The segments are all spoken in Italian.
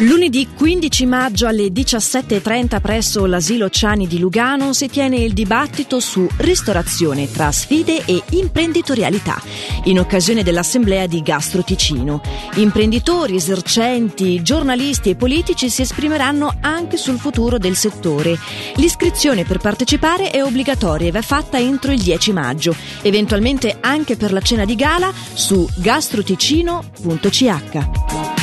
Lunedì 15 maggio alle 17.30 presso l'asilo Ciani di Lugano si tiene il dibattito su ristorazione tra sfide e imprenditorialità, in occasione dell'assemblea di Gastro Ticino. Imprenditori, esercenti, giornalisti e politici si esprimeranno anche sul futuro del settore. L'iscrizione per partecipare è obbligatoria e va fatta entro il 10 maggio, eventualmente anche per la cena di gala su gastroticino.ch.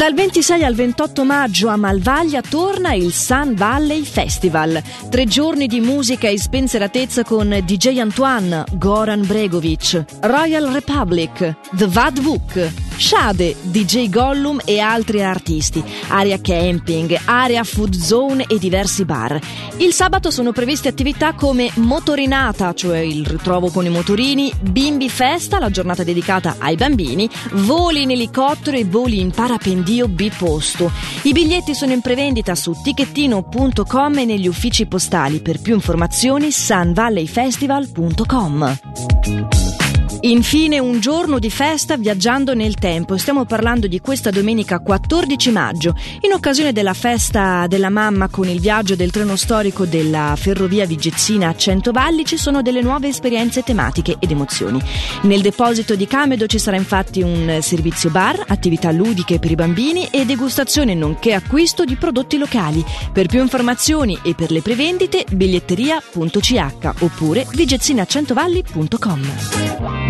Dal 26 al 28 maggio a Malvaglia torna il Sun Valley Festival. Tre giorni di musica e spensieratezza con DJ Antoine, Goran Bregovic, Royal Republic, The Vad Vuk, Shade, DJ Gollum e altri artisti, area camping, area food zone e diversi bar. Il sabato sono previste attività come motorinata, cioè il ritrovo con i motorini, bimbi festa, la giornata dedicata ai bambini, voli in elicottero e voli in parapendio biposto. I biglietti sono in prevendita su ticchettino.com e negli uffici postali. Per più informazioni sunvalleyfestival.com. Infine un giorno di festa viaggiando nel tempo. Stiamo parlando di questa domenica 14 maggio, in occasione della festa della mamma con il viaggio del treno storico della ferrovia Vigezzina a Centovalli ci sono delle nuove esperienze tematiche ed emozioni. Nel deposito di Camedo ci sarà infatti un servizio bar, attività ludiche per i bambini e degustazione nonché acquisto di prodotti locali. Per più informazioni e per le prevendite biglietteria.ch oppure vigezzinacentovalli.com.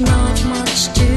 Not much to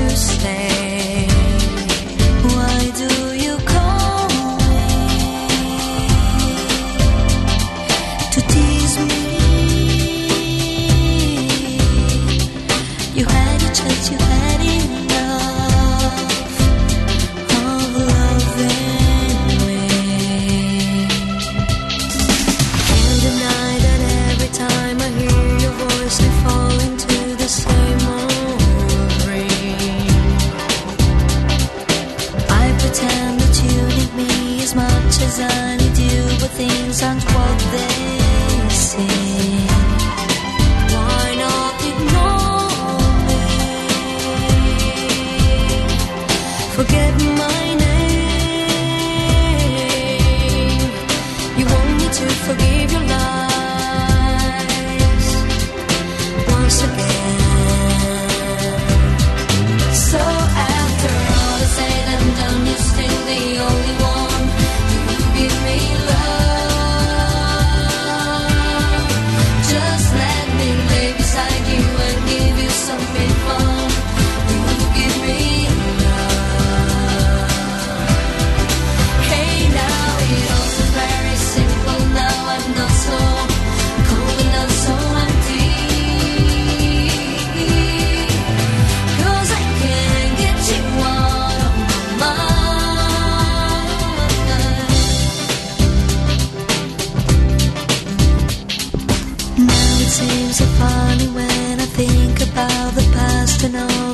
funny when I think about the past and all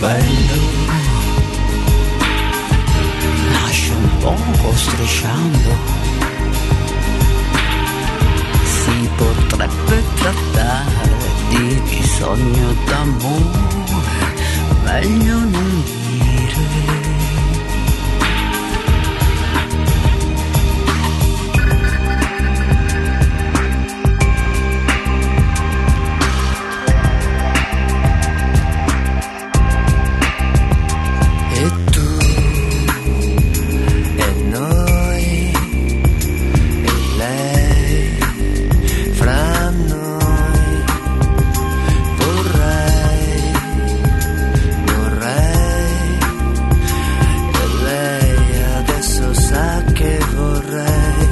bello. Nasce un poco strisciando